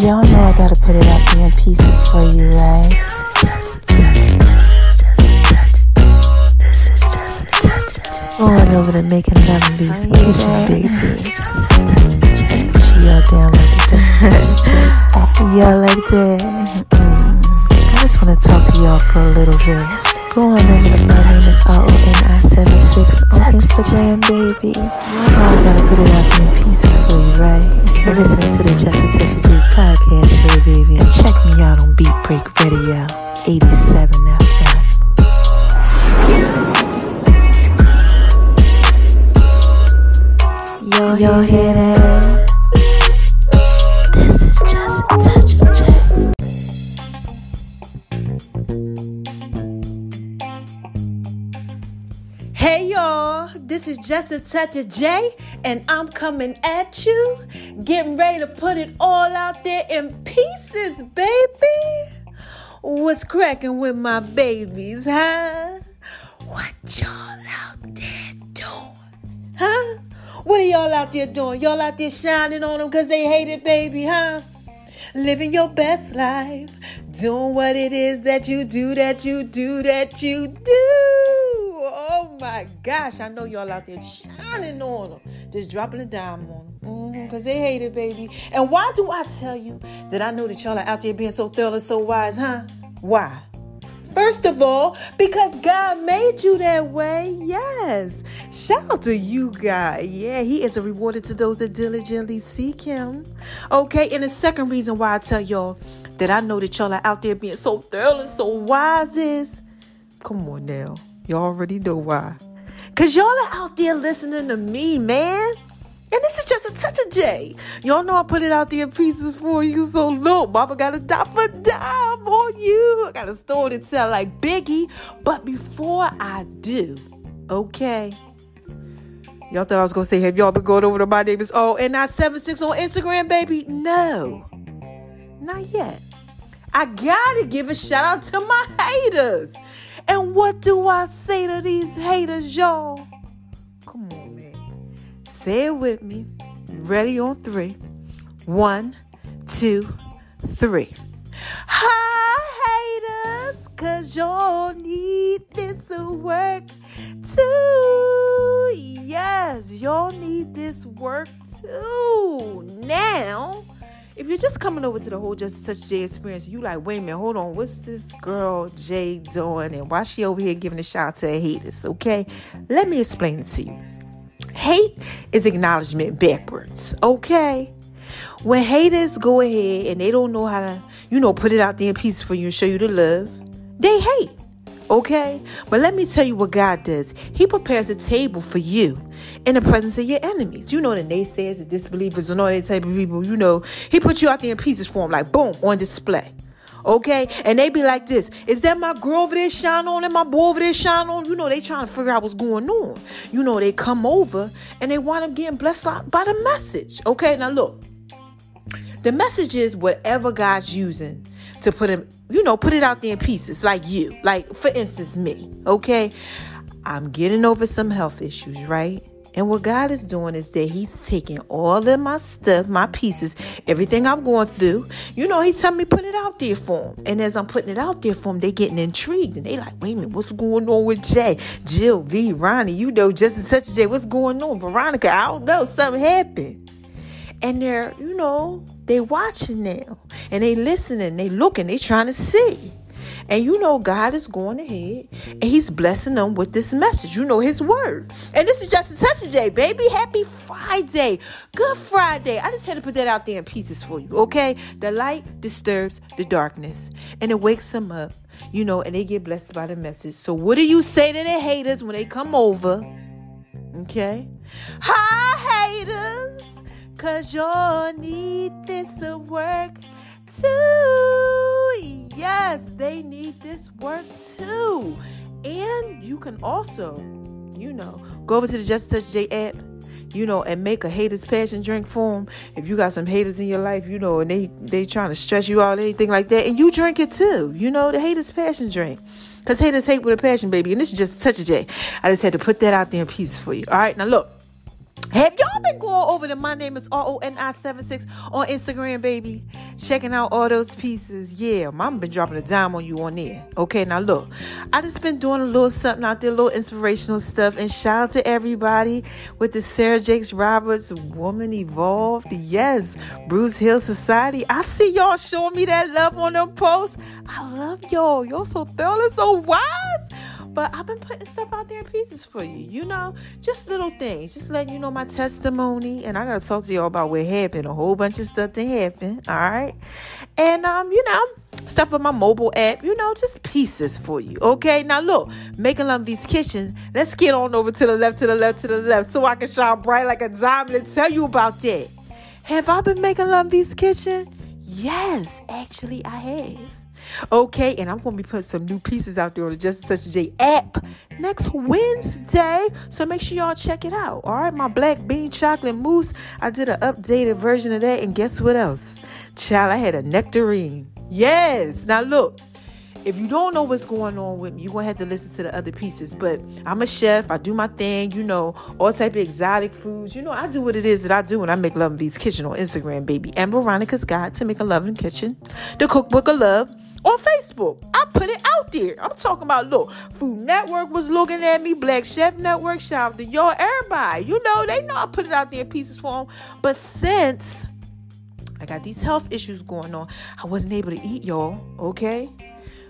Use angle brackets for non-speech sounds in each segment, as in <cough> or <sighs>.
Y'all know I gotta put it up in pieces for you, right? Going over to making love in V's Kitchen, baby. She all down like the Just a Touch J. Y'all like that? Mm-hmm. Just wanna talk to y'all for a little bit. Go on over to my name is R-O-N-I-76 on Instagram, baby. You know I gotta put it out in pieces for you, right? You're listening to the Just a Touch of J podcast show, baby. And check me out on Beat Break Radio, 87 FM. Yo, y'all hear that? Touch of J, and I'm coming at you, getting ready to put it all out there in pieces, baby. What's cracking with my babies, huh? What y'all out there doing, huh? What are y'all out there doing? Y'all out there shining on them because they hate it, baby, huh? Living your best life, doing what it is that you do, that you do, that you do. Oh my gosh, I know y'all out there shining on them, just dropping a dime on them, because mm, they hate it, baby. And why do I tell you that I know that y'all are out there being so thorough and so wise, huh? Why? First of all, because God made you that way. Yes. Shout out to you, God. Yeah, He is a rewarder to those that diligently seek Him. Okay. And the second reason why I tell y'all that I know that y'all are out there being so thorough and so wise is come on now. Y'all already know why. Because y'all are out there listening to me, man. And this is just a touch of J. Y'all know I put it out there in pieces for you. So look, Mama got a dime for dime on you. I got a story to tell like Biggie. But before I do, okay. Y'all thought I was gonna say, have y'all been going over to my name is oh and not 76 on Instagram, baby? No. Not yet. I gotta give a shout out to my haters. And what do I say to these haters, y'all? Say it with me. Ready on three. One, two, three. Hi, haters, cause y'all need this to work too. Yes, y'all need this work too. Now, if you're just coming over to the whole Just Touch J experience, you like, wait a minute, hold on, what's this girl Jay doing, and why she over here giving a shout out to haters? Okay, let me explain it to you. Hate is acknowledgement backwards. Okay. When haters go ahead and they don't know how to, you know, put it out there in pieces for you and show you the love, they hate. Okay? But let me tell you what God does. He prepares a table for you in the presence of your enemies. You know, the naysayers, the disbelievers, and all that type of people, you know, He put you out there in pieces for them, like boom, on display. Okay? And they be like this Is that my girl over there shine on and my boy over there shine on? You know, they trying to figure out what's going on. You know, they come over and they wind up getting blessed by the message. Okay? Now, look. The message is whatever God's using to put him, you know, put it out there in pieces, like you. Like, for instance, me. Okay? I'm getting over some health issues, right? And what God is doing is that He's taking all of my stuff, my pieces, everything I'm going through. You know, He's telling me put it out there for Him. And as I'm putting it out there for Him, they getting intrigued and they like, wait a minute, what's going on with Jay, Jill, V, Ronnie? You know, just such a Jay, what's going on? Veronica, I don't know, something happened. And they're, you know, they watching now and they listening, they looking, they trying to see. And you know, God is going ahead and He's blessing them with this message. You know, His word. And this is just a touch of J, baby. Happy Friday. Good Friday. I just had to put that out there in pieces for you, okay? The light disturbs the darkness and it wakes them up, you know, and they get blessed by the message. So, what do you say to the haters when they come over? Okay? Hi, haters. Cause y'all need this to work too. Yes, they need this work too. And you can also, you know, go over to the Just Touch J app you know, and make a haters passion drink for them. If you got some haters in your life, you know, and they they trying to stress you out, anything like that, and you drink it too. You know, the haters passion drink. Cause haters hate with a passion, baby. And this is just such a J. I just had to put that out there in pieces for you. All right, now look. Have y'all been going over to my name is R O N I 76 on Instagram, baby? Checking out all those pieces. Yeah, mama been dropping a dime on you on there. Okay, now look, I just been doing a little something out there, a little inspirational stuff. And shout out to everybody with the Sarah Jakes Roberts Woman Evolved. Yes, Bruce Hill Society. I see y'all showing me that love on them posts. I love y'all. Y'all so thorough so wise. But I've been putting stuff out there in pieces for you, you know, just little things, just letting you know my testimony. And I gotta talk to y'all about what happened. A whole bunch of stuff that happened. All right. And um, you know, stuff on my mobile app, you know, just pieces for you. Okay. Now look, making Love V's kitchen. Let's get on over to the left, to the left, to the left, so I can shine bright like a diamond and tell you about that. Have I been making Love V's kitchen? Yes, actually I have. Okay, and I'm going to be putting some new pieces out there on the Just Touch J app next Wednesday. So make sure y'all check it out. All right, my black bean chocolate mousse. I did an updated version of that, and guess what else? Child, I had a nectarine. Yes. Now look, if you don't know what's going on with me, you're gonna have to listen to the other pieces. But I'm a chef, I do my thing, you know, all type of exotic foods. You know, I do what it is that I do when I make Love and V's Kitchen on Instagram, baby. And Veronica's Guide to Make a Love Loving Kitchen, the cookbook of love on Facebook. I put it out there. I'm talking about look, Food Network was looking at me, Black Chef Network, shout out to y'all, everybody. You know, they know I put it out there in pieces for them. But since I got these health issues going on, I wasn't able to eat, y'all. Okay.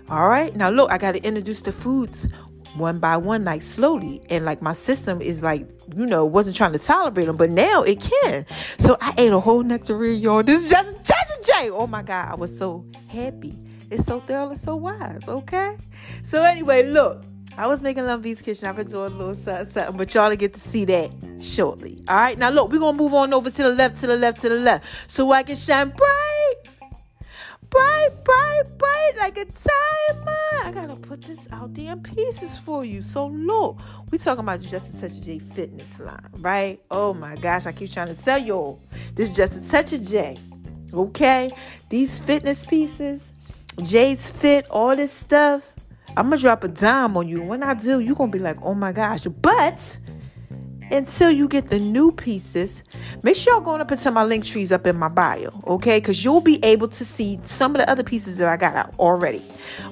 All right. Now look, I got to introduce the foods one by one, like slowly. And like my system is like, you know, wasn't trying to tolerate them, but now it can. So I ate a whole nectarine, y'all. This is just of J. Oh my God. I was so happy. It's so thorough and so wise, okay? So anyway, look, I was making Love V's Kitchen. I've been doing a little something, something, but y'all get to see that shortly. All right, now look, we're gonna move on over to the left, to the left, to the left, so I can shine bright, bright, bright, bright like a timer. I gotta put this out there in pieces for you. So look, we talking about just a touch of J fitness line, right? Oh my gosh, I keep trying to tell y'all, this is just a touch of J. Okay, these fitness pieces J's Fit, all this stuff. I'm gonna drop a dime on you. When I do, you're gonna be like, oh my gosh. But until you get the new pieces, make sure y'all going up into my link trees up in my bio, okay? Because you'll be able to see some of the other pieces that I got out already.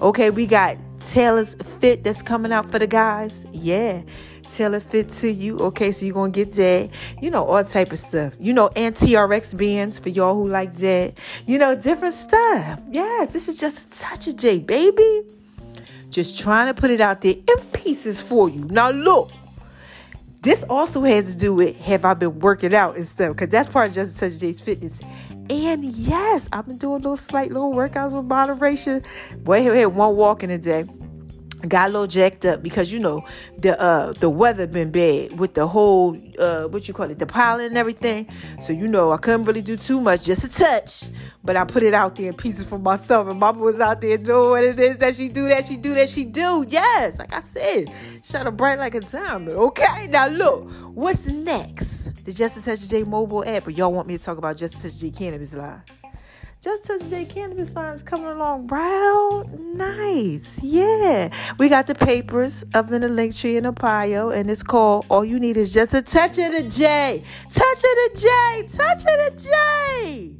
Okay, we got Taylor's Fit that's coming out for the guys. Yeah tailor fit to you. Okay, so you're gonna get that. You know, all type of stuff. You know, anti-RX bands for y'all who like that. You know, different stuff. Yes, this is just a touch of J, baby. Just trying to put it out there in pieces for you. Now look. This also has to do with have I been working out and stuff, because that's part of Just Touch J's fitness. And yes, I've been doing little slight little workouts with moderation. Boy, I had one walk in a day got a little jacked up because you know the uh the weather been bad with the whole uh what you call it the pollen and everything. So you know i couldn't really do too much just a touch. But i put it out there in pieces for myself and mama was out there doing what it is that she do that she do that she do. Yes like i said shine a bright like a diamond okay? Now look what's next? The just a touch j mobile app but y'all want me to talk about just a touch j cannabis live just Touch J Cannabis line is coming along real nice. Yeah. We got the papers up in the link tree in the bio, and it's called All You Need Is Just a Touch of the J. Touch of the J. Touch of the J.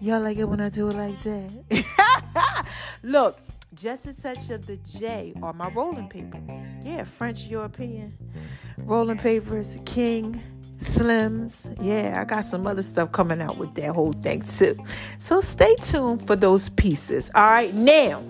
Y'all like it when I do it like that? <laughs> Look, just a touch of the J are my rolling papers. Yeah, French European rolling papers, King Slims. Yeah, I got some other stuff coming out with that whole thing too. So stay tuned for those pieces. All right, now,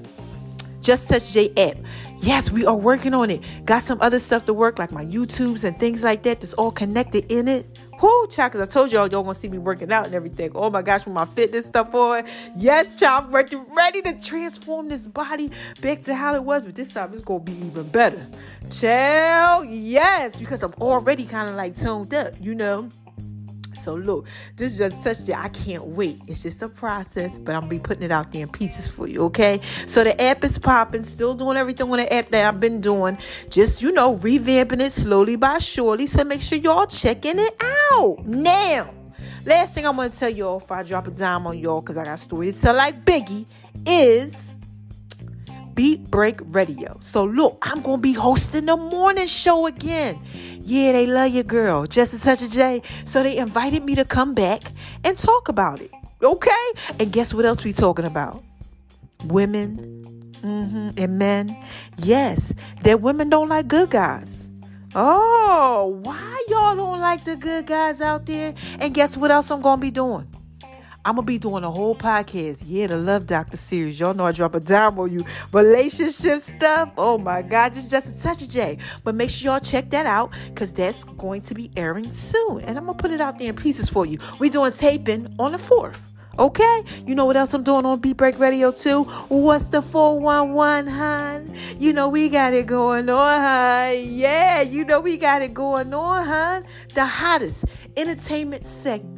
Just Touch J app. Yes, we are working on it. Got some other stuff to work, like my YouTubes and things like that, that's all connected in it. Whoo, child, because I told y'all, y'all gonna see me working out and everything. Oh my gosh, with my fitness stuff on. Yes, child, I'm ready, to transform this body back to how it was, but this time it's gonna be even better. Child, yes, because I'm already kind of like toned up, you know. So look, this is just such that I can't wait. It's just a process, but I'm gonna be putting it out there in pieces for you, okay? So the app is popping, still doing everything on the app that I've been doing. Just you know, revamping it slowly by surely. So make sure y'all checking it out now. Last thing I'm gonna tell y'all if I drop a dime on y'all, because I got a story to tell like Biggie, is Beat Break Radio. So look, I'm gonna be hosting the morning show again. Yeah, they love you, girl. Just a touch of J. So they invited me to come back and talk about it. Okay? And guess what else we talking about? Women mm-hmm, and men. Yes, that women don't like good guys. Oh, why y'all don't like the good guys out there? And guess what else I'm gonna be doing? I'm gonna be doing a whole podcast. Yeah, the Love Doctor series. Y'all know I drop a dime on you. Relationship stuff. Oh my God, it's just a touch of J. But make sure y'all check that out because that's going to be airing soon. And I'm gonna put it out there in pieces for you. We're doing taping on the 4th. Okay? You know what else I'm doing on Beat Break Radio too? What's the 411, hon? You know we got it going on, hon. Yeah, you know we got it going on, hon. The hottest entertainment segment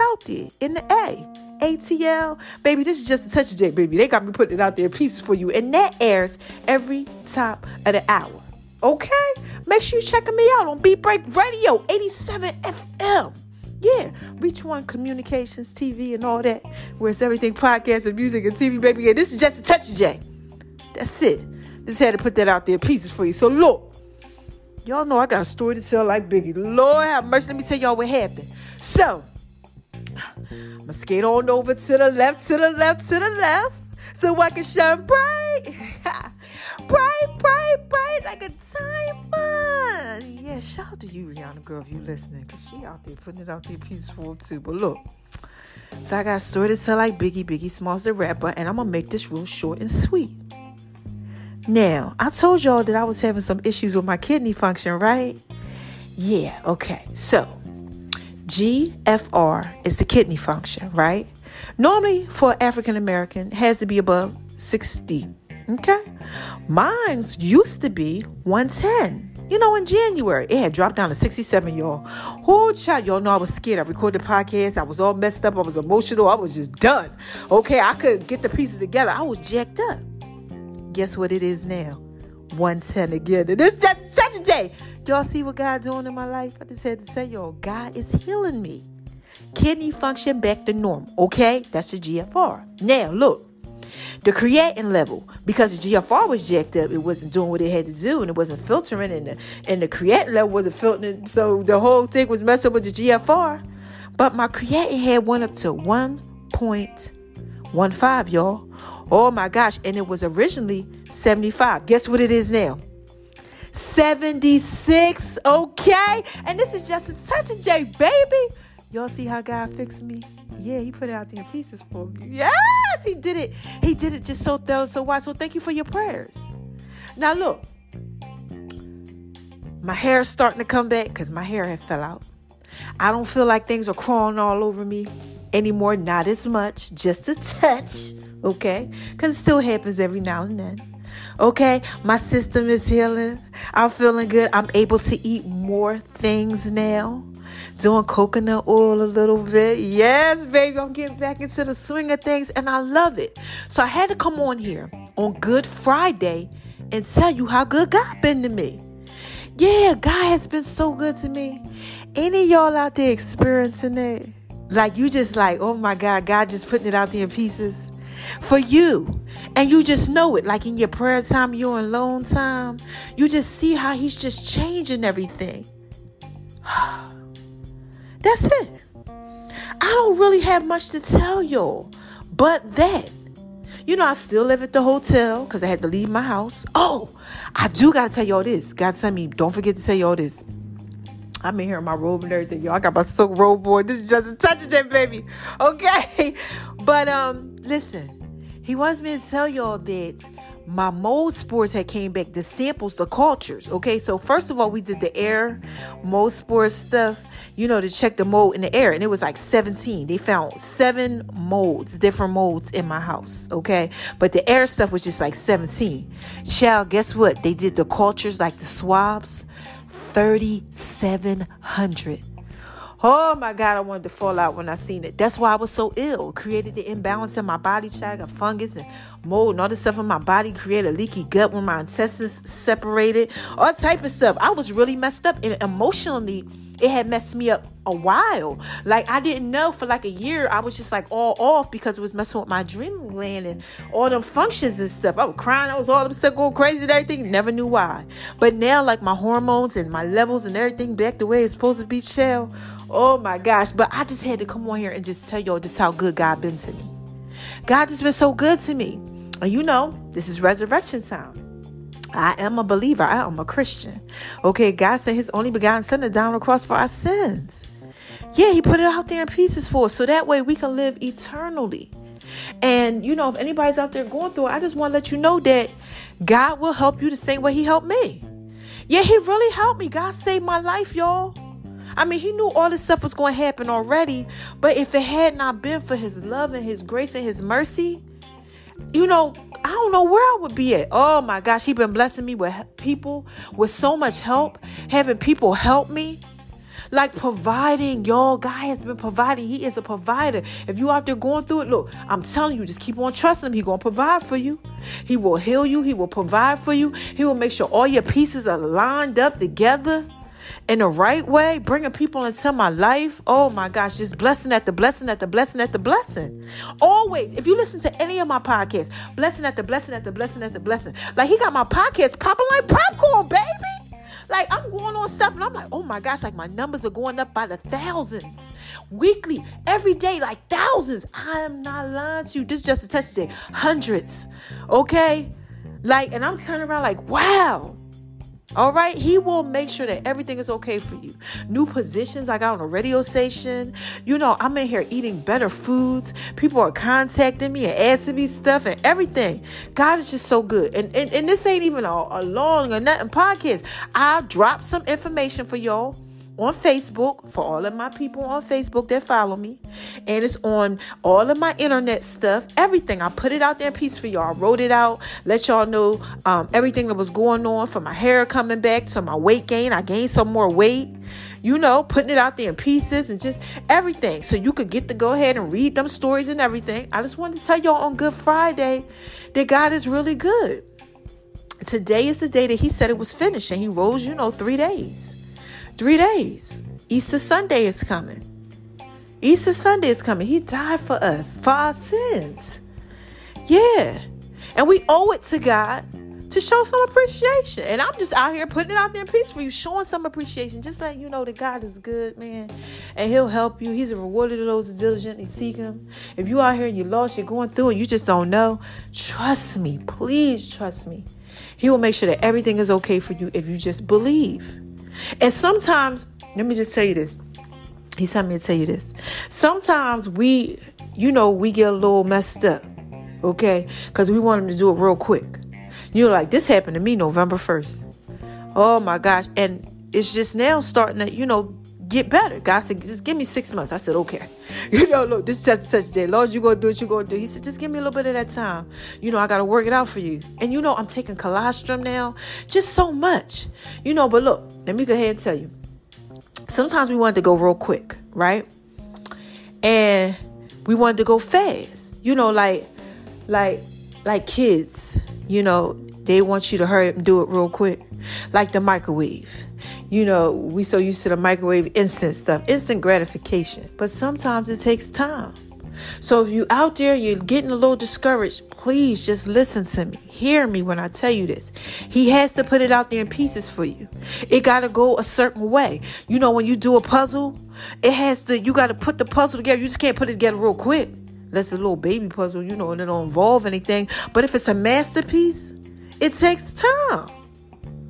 out there in the A. ATL, baby, this is just a touch of J, baby. They got me putting it out there pieces for you, and that airs every top of the hour. Okay, make sure you're checking me out on Beat Break Radio 87 FM. Yeah, Reach One Communications TV and all that, where it's everything podcast and music and TV, baby. Yeah, this is just a touch of J. That's it. Just had to put that out there pieces for you. So look, y'all know I got a story to tell like Biggie. Lord have mercy. Let me tell y'all what happened. So I'm gonna skate on over to the left, to the left, to the left, so I can shine bright, <laughs> bright, bright, bright like a diamond. Yeah, shout out to you, Rihanna girl, if you listening, cause she out there putting it out there peaceful too. But look, so I got a story to tell like Biggie, Biggie Smalls the rapper, and I'm gonna make this real short and sweet. Now, I told y'all that I was having some issues with my kidney function, right? Yeah, okay. So, GFR is the kidney function, right? Normally for African American has to be above 60. Okay? Mine's used to be 110. You know, in January, it had dropped down to 67, y'all. Whole child, y'all know I was scared. I recorded the podcast. I was all messed up. I was emotional. I was just done. Okay, I could get the pieces together. I was jacked up. Guess what it is now? 110 again. And it's just such a day. Y'all see what God doing in my life? I just had to say, y'all, God is healing me. Kidney function back to normal. Okay? That's the GFR. Now, look. The creatinine level, because the GFR was jacked up, it wasn't doing what it had to do, and it wasn't filtering, and the and the creatinine level wasn't filtering, so the whole thing was messing with the GFR. But my creatinine had went up to 1.15, y'all. Oh my gosh, and it was originally 75. Guess what it is now? 76. Okay. And this is just a touch of J, baby. Y'all see how God fixed me? Yeah, he put it out there in pieces for me. Yes, he did it. He did it just so thorough, so wise. So thank you for your prayers. Now look, my hair is starting to come back because my hair had fell out. I don't feel like things are crawling all over me anymore. Not as much, just a touch. Okay, because it still happens every now and then. Okay, my system is healing. I'm feeling good. I'm able to eat more things now. Doing coconut oil a little bit. Yes, baby, I'm getting back into the swing of things and I love it. So I had to come on here on Good Friday and tell you how good God been to me. Yeah, God has been so good to me. Any y'all out there experiencing it? Like you just like, oh my God, God just putting it out there in pieces for you. And you just know it. Like in your prayer time, your alone time, you just see how he's just changing everything. <sighs> That's it. I don't really have much to tell y'all, but that. You know, I still live at the hotel because I had to leave my house. Oh, I do gotta tell y'all this. God tell me, don't forget to tell y'all this. I'm in here in my robe and everything, y'all. I got my silk robe boy. This is just a touch of that, baby. Okay. <laughs> But um, listen, he wants me to tell y'all that my mold spores had came back. The samples the cultures okay? So first of all we did the air mold spores stuff you know to check the mold in the air. And it was like 17 they found seven molds different molds in my house okay? But the air stuff was just like 17 child guess what? They did the cultures like the swabs 3700 Oh my God, I wanted to fall out when I seen it. That's why I was so ill. Created the imbalance in my body. I got fungus and mold and all this stuff in my body. Created a leaky gut when my intestines separated. All type of stuff. I was really messed up and emotionally it had messed me up a while. Like I didn't know for like a year. I was just like all off because it was messing with my adrenal gland and all them functions and stuff. I was crying. I was all upset, going crazy and everything. Never knew why. But now, like my hormones and my levels and everything back the way it's supposed to be, shell. Oh my gosh. But I just had to come on here and just tell y'all just how good God been to me. God has been so good to me. And you know, this is resurrection time. I am a believer. I am a Christian. Okay, God sent his only begotten son to down the cross for our sins. Yeah, he put it out there in pieces for us so that way we can live eternally. And you know, if anybody's out there going through it, I just want to let you know that God will help you the same way he helped me. Yeah, he really helped me. God saved my life, y'all. I mean, he knew all this stuff was going to happen already, but if it had not been for his love and his grace and his mercy, you know, I don't know where I would be at. Oh my gosh, he's been blessing me with people, with so much help, having people help me. Like providing, y'all. God has been providing. He is a provider. If you out there going through it, look, I'm telling you, just keep on trusting him. He gonna provide for you. He will heal you. He will provide for you. He will make sure all your pieces are lined up together in the right way, bringing people into my life. Oh my gosh, just blessing at the blessing at the blessing at the blessing. Always, if you listen to any of my podcasts, blessing at the blessing at the blessing at the blessing. Like he got my podcast popping like popcorn, baby. Like I'm going on stuff and I'm like, oh my gosh, like my numbers are going up by the thousands. Weekly, every day, like thousands. I am not lying to you. This is just a touch today. Hundreds. Okay? Like, and I'm turning around like, wow. All right, he will make sure that everything is okay for you. New positions I got on a radio station. You know, I'm in here eating better foods. People are contacting me and asking me stuff and everything. God is just so good. And and, and this ain't even a, a long or nothing podcast. I'll drop some information for y'all on Facebook for all of my people on Facebook that follow me. And it's on all of my internet stuff, everything. I put it out there in piece for y'all. I wrote it out, let y'all know um, everything that was going on for my hair coming back to my weight gain. I gained some more weight. You know, putting it out there in pieces and just everything. So you could get to go ahead and read them stories and everything. I just wanted to tell y'all on Good Friday that God is really good. Today is the day that He said it was finished, and He rose, you know, three days. Three days. Easter Sunday is coming. Easter Sunday is coming. He died for us, for our sins. Yeah. And we owe it to God to show some appreciation. And I'm just out here putting it out there in peace for you, showing some appreciation, just letting you know that God is good, man. And He'll help you. He's a rewarder to those who diligently seek Him. If you out here and you're lost, you're going through and you just don't know, trust me. Please trust me. He will make sure that everything is okay for you if you just believe. And sometimes, let me just tell you this. He's telling me to tell you this. Sometimes we, you know, we get a little messed up, okay? Because we want him to do it real quick. You're like, this happened to me November 1st. Oh my gosh. And it's just now starting to, you know, get better. God said, just give me six months. I said, okay. <laughs> You know, look, this is just such day. Lord, you gonna do what you gonna do. He said, just give me a little bit of that time. You know, I gotta work it out for you. And you know, I'm taking colostrum now, just so much. You know, but look, let me go ahead and tell you. Sometimes we wanted to go real quick, right? And we wanted to go fast. You know, like, like, like kids. You know, they want you to hurry up and do it real quick, like the microwave you know, we so used to the microwave instant stuff, instant gratification. But sometimes it takes time. So if you out there, you're getting a little discouraged, please just listen to me. Hear me when I tell you this. He has to put it out there in pieces for you. It got to go a certain way. You know, when you do a puzzle, it has to, you got to put the puzzle together. You just can't put it together real quick. That's a little baby puzzle, you know, and it don't involve anything. But if it's a masterpiece, it takes time.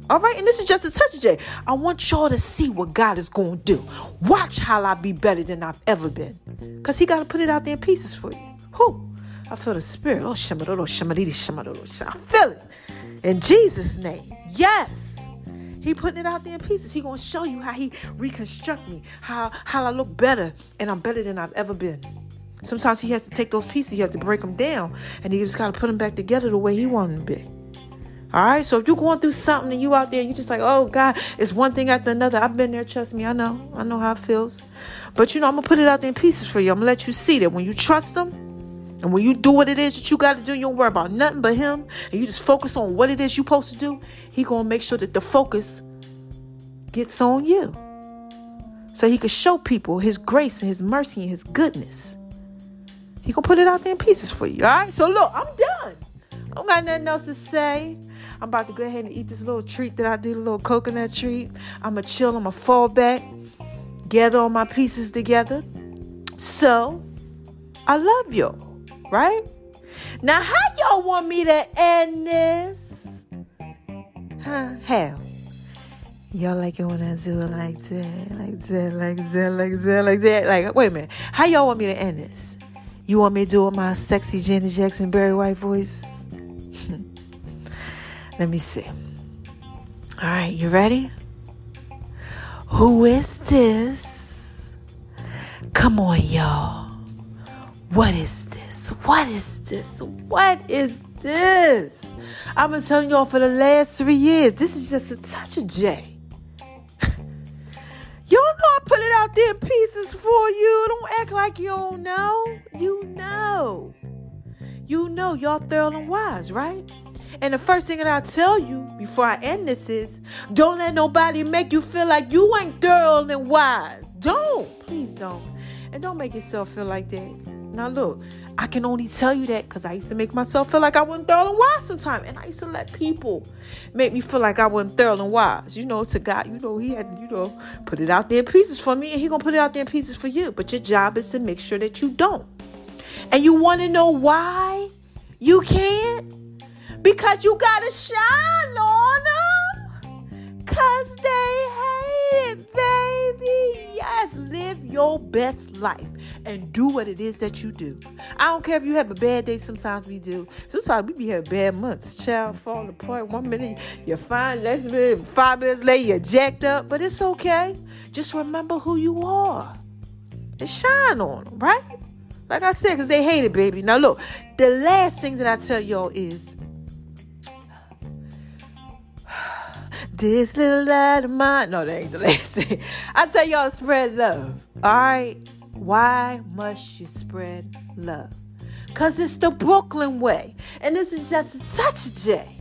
All right, and this is just a touch of. I want y'all to see what God is going to do. Watch how I be better than I've ever been. Because He got to put it out there in pieces for you. Who? I feel the Spirit. Oh, shamadoro, shamadidi, shamadoro. I feel it. In Jesus' name. Yes. He putting it out there in pieces. He gonna show you how he reconstruct me, how how I look better, and I'm better than I've ever been. Sometimes he has to take those pieces, he has to break them down, and he just gotta put them back together the way he wanted them to be. All right. So if you're going through something and you out there, you just like, oh God, it's one thing after another. I've been there. Trust me. I know. I know how it feels. But you know, I'm gonna put it out there in pieces for you. I'm gonna let you see that when you trust Him, and when you do what it is that you got to do, you don't worry about nothing but Him, and you just focus on what it is you're supposed to do. He gonna make sure that the focus gets on you, so He can show people His grace and His mercy and His goodness. He gonna put it out there in pieces for you. All right. So look, I'm done. I don't got nothing else to say. I'm about to go ahead and eat this little treat that I do, the little coconut treat. I'ma chill. I'ma fall back, gather all my pieces together. So, I love y'all, right? Now, how y'all want me to end this? Huh? How? Y'all like it when I do it like that, like that, like that, like that, like that. Like, wait a minute. How y'all want me to end this? You want me to do it with my sexy Janet Jackson Barry White voice? Let me see. All right, you ready? Who is this? Come on, y'all. What is this? What is this? What is this? I've been telling y'all for the last three years. This is just a touch of J. <laughs> Y'all know I put it out there in pieces for you. Don't act like you don't know. You know. You know y'all thorough and wise, right? And the first thing that I'll tell you before I end this is don't let nobody make you feel like you ain't thorough and wise. Don't. Please don't. And don't make yourself feel like that. Now, look, I can only tell you that because I used to make myself feel like I wasn't thorough and wise sometimes. And I used to let people make me feel like I wasn't thorough and wise. You know, to God, you know, He had, you know, put it out there in pieces for me and He going to put it out there in pieces for you. But your job is to make sure that you don't. And you want to know why you can't? Because you got to shine on them. Because they hate it, baby. Yes, live your best life and do what it is that you do. I don't care if you have a bad day. Sometimes we do. Sometimes we be having bad months. Child falling apart. One minute you're fine. Next minute, five minutes later you're jacked up. But it's okay. Just remember who you are and shine on them, right? Like I said, because they hate it, baby. Now, look, the last thing that I tell y'all is this little light of mine. No, that ain't the last thing. I tell y'all, spread love. All right? Why must you spread love? Because it's the Brooklyn way. And this is just such a J.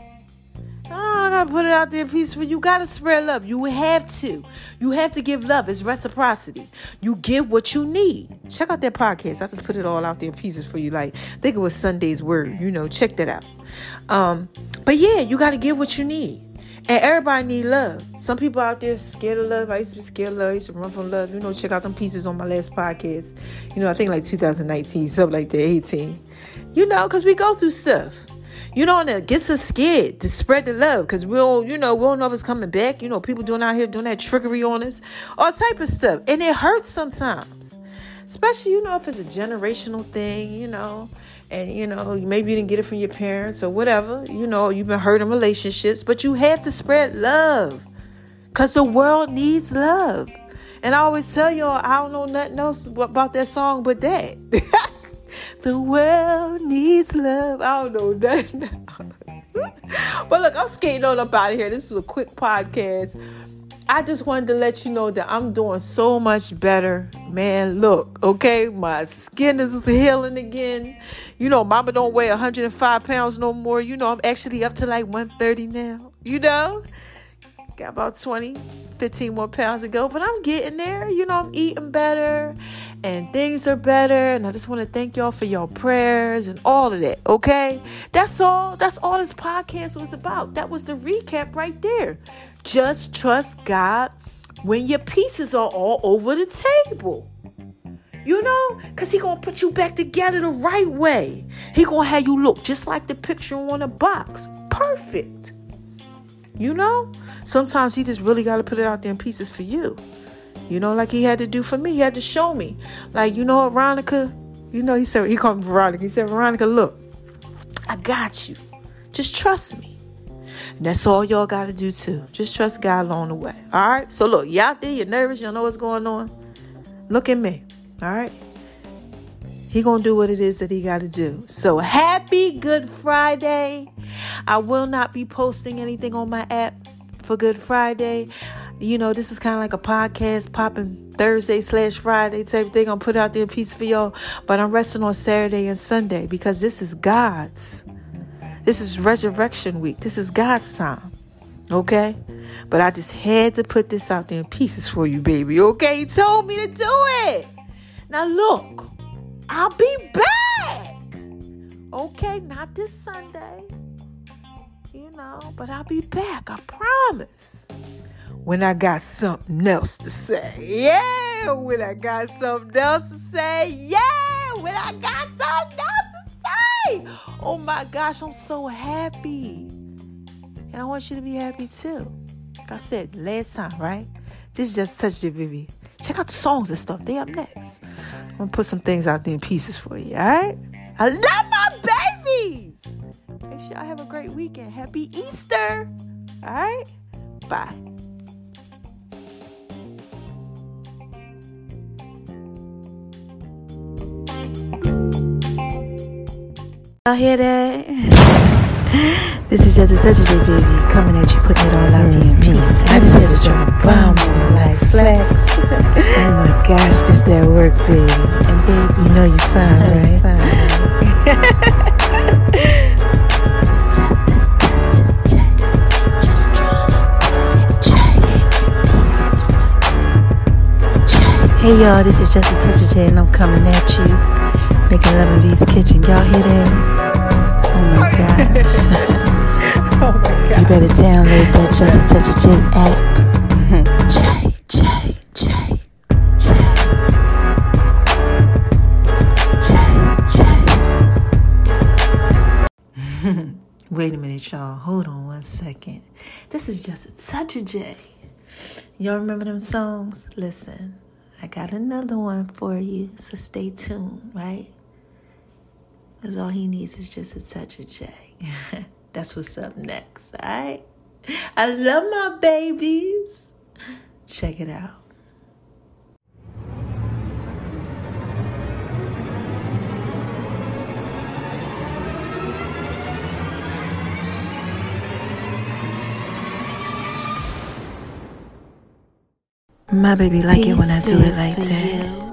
Oh, I gotta put it out there peaceful. You gotta spread love. You have to. You have to give love. It's reciprocity. You give what you need. Check out that podcast. I just put it all out there in pieces for you. Like, I think it was Sunday's word. You know, check that out. Um, but yeah, you gotta give what you need. And everybody need love. Some people out there scared of love. I used to be scared of love. I used to run from love. You know, check out them pieces on my last podcast. You know, I think like 2019, something like that, 18. You know, because we go through stuff. You know, and it gets us scared to spread the love because we don't, you know, we don't know if it's coming back. You know, people doing out here doing that trickery on us, all type of stuff. And it hurts sometimes. Especially, you know, if it's a generational thing, you know and you know maybe you didn't get it from your parents or whatever. You know you've been hurt in relationships but you have to spread love. Because the world needs love. And i always tell y'all i don't know nothing else about that song but that. <laughs> The world needs love. I don't know nothing <laughs> but look i'm skating on up out of here. This is a quick podcast I just wanted to let you know that I'm doing so much better. Man, look, okay, my skin is healing again. You know, mama don't weigh 105 pounds no more. You know, I'm actually up to like 130 now. You know, got about 20, 15 more pounds to go, but I'm getting there. You know, I'm eating better and things are better. And I just want to thank y'all for your prayers and all of that. Okay, that's all. That's all this podcast was about. That was the recap right there. Just trust God when your pieces are all over the table. You know, because he to put you back together the right way. He to have you look just like the picture on a box. Perfect. You know, sometimes he just really got to put it out there in pieces for you. You know, like he had to do for me. He had to show me. Like, you know, Veronica, you know, he said, he called me Veronica. He said, Veronica, look, I got you. Just trust me. And that's all y'all got to do too. Just trust God along the way. All right. So look, you out there, you're nervous, you know what's going on. Look at me. All right. He gonna do what it is that he got to do. So happy Good Friday. I will not be posting anything on my app for Good Friday. You know, this is kind of like a podcast popping Thursday slash Friday type thing. I'm going to put out there in peace for y'all. But I'm resting on Saturday and Sunday because this is God's. This is resurrection week. This is God's time. Okay? But I just had to put this out there in pieces for you, baby. Okay? He told me to do it. Now look, I'll be back. Okay, not this Sunday. You know, but I'll be back. I promise. When I got something else to say. Yeah, when I got something else to say. Yeah, when I got something else Oh my gosh, I'm so happy. And I want you to be happy too. Like I said last time, right? This just touched it, baby. Check out the songs and stuff. They up next. I'm gonna put some things out there in pieces for you, alright? I love my babies. Make sure I have a great weekend. Happy Easter. Alright? Bye. Y'all hear that? <laughs> This is just a touch of baby. Coming at you, putting it all out there in mm-hmm. peace. I just had to drop a bomb on my life flex. <laughs> oh my gosh, this that work, baby. And baby, you know you fine, right? <laughs> Hey y'all, this is just a touch of J and I'm coming at you. Making love in V's kitchen. Y'all hear that? Oh my gosh. <laughs> Oh my God. You better download that Just a Touch of J app. J, J, J, J, J. Wait a minute, y'all. Hold on one second. This is just a touch of J. Y'all remember them songs? Listen, I got another one for you, so stay tuned, right? Because all he needs is just a touch of J. <laughs> That's what's up next, all right? I love my babies. Check it out. My baby like it when I do it like that.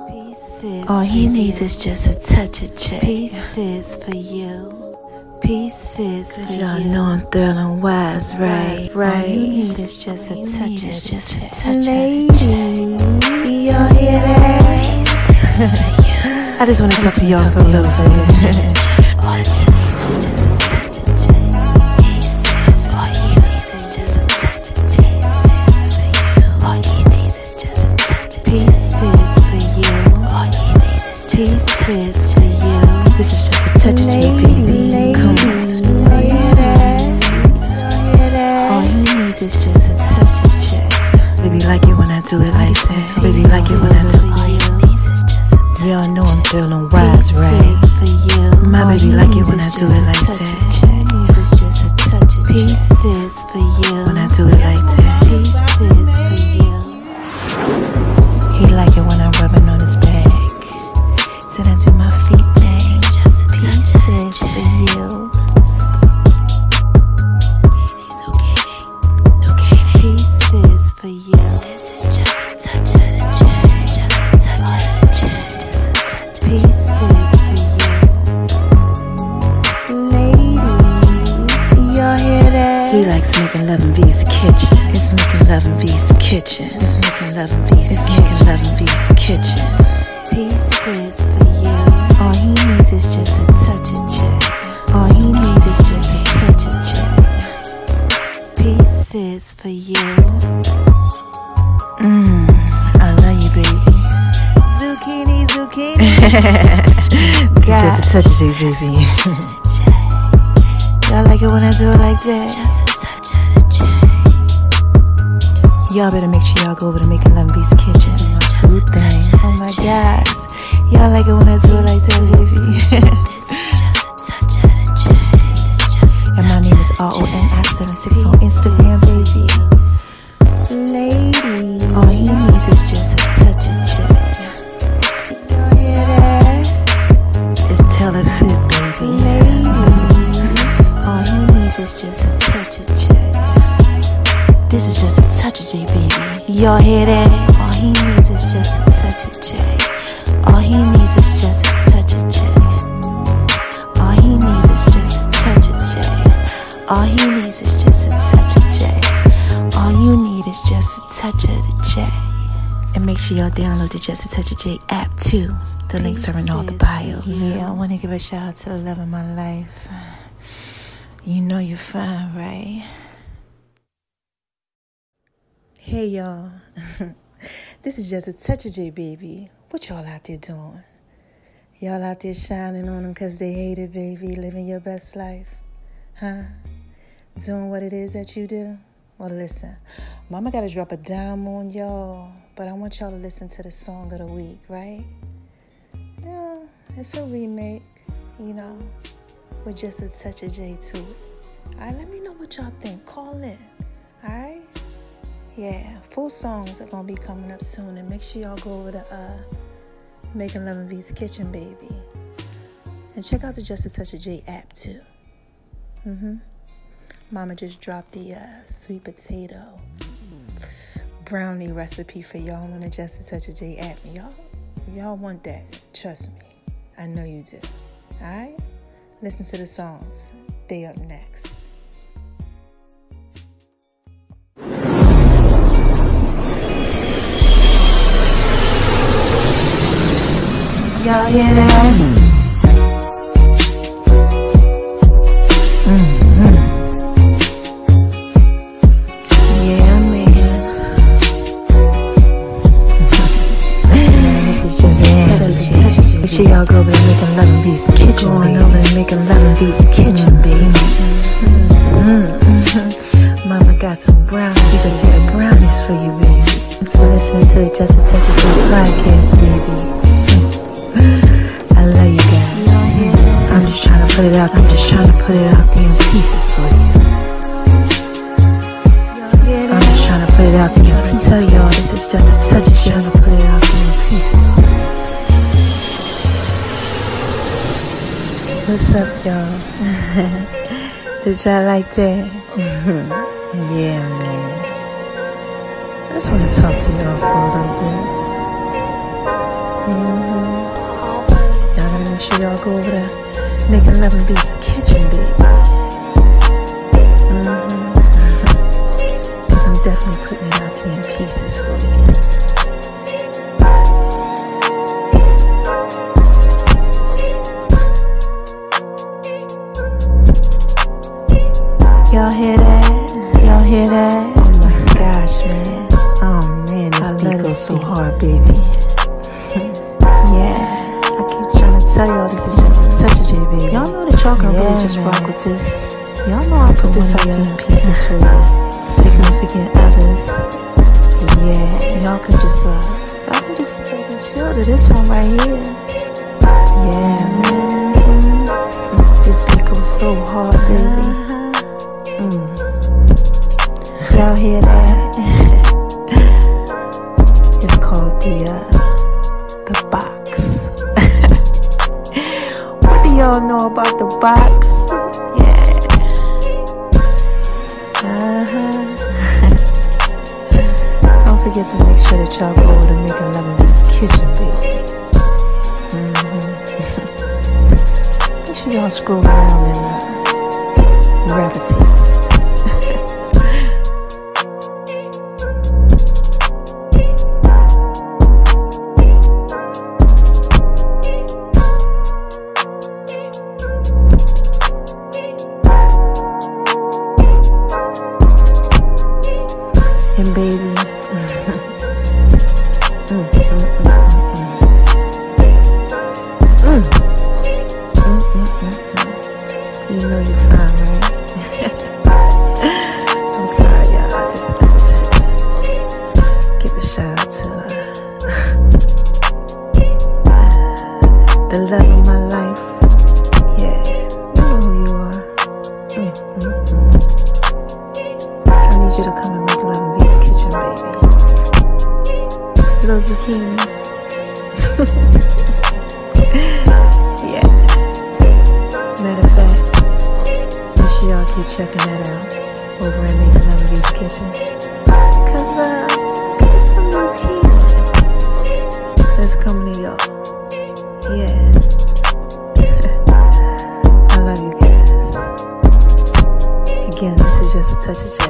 All he needs is just a touch of J. Pieces for you. Pieces for y'all you. know I'm thrilling wise, right? All Right. you need is just a touch of <laughs> just a J. touch of y'all hear that? I just want to talk to y'all for a little bit. For you. Mmm, I love you, baby. Zucchini, zucchini. <laughs> Just a touch of you, baby. Y'all like it when I do it like that? Just a touch of the J. Y'all better make sure y'all go over to Making Love in kitchen. My food thing. Oh my gosh. Y'all like it when I do it like that, baby. <laughs> R-O-N-I-76 on Instagram, baby. lady. All he needs is just a touch of J. Y'all hear that? It's fit, baby. Ladies, all he needs is just a touch of. This is just a touch of J, baby. Y'all hear that? Just a touch of the J. And make sure y'all download the Just a Touch of J app too. The links are in all the bios. Yeah, I want to give a shout out to the love of my life. You know you're fine, right? Hey y'all. <laughs> this is just a touch of J baby. What y'all out there doing? Y'all out there shining on them cause they hate it, baby, living your best life. Huh? Doing what it is that you do? Well listen, mama gotta drop a dime on y'all, but I want y'all to listen to the song of the week, right? Yeah, it's a remake, you know, with just a touch of J to it. Alright, let me know what y'all think. Call in. Alright? Yeah, full songs are gonna be coming up soon, and make sure y'all go over to uh, Making Love and V's Kitchen, baby, and check out the Just a Touch of J app too. Mhm. Mama just dropped the uh, sweet potato brownie recipe for y'all on the Just a Touch of J app. Y'all, y'all want that? Trust me, I know you do. All right, listen to the songs. They up next. Y'all hear that? Y'all like that? yeah, man. I just want to talk to y'all for a little bit. Mm-hmm. Y'all gotta make sure y'all go over making love and V's kitchen, baby. The box? Yeah. Uh-huh. <laughs> Don't forget to make sure that y'all go to Making Love in V's kitchen, baby. hmm <laughs> make sure y'all scroll around I need you to come and make love in V's kitchen, baby. Little zucchini. <laughs> yeah. Matter of fact, make sure y'all keep checking that out over in Mika Melody's kitchen. Cause uh, got some healing that's coming to y'all. Yeah. I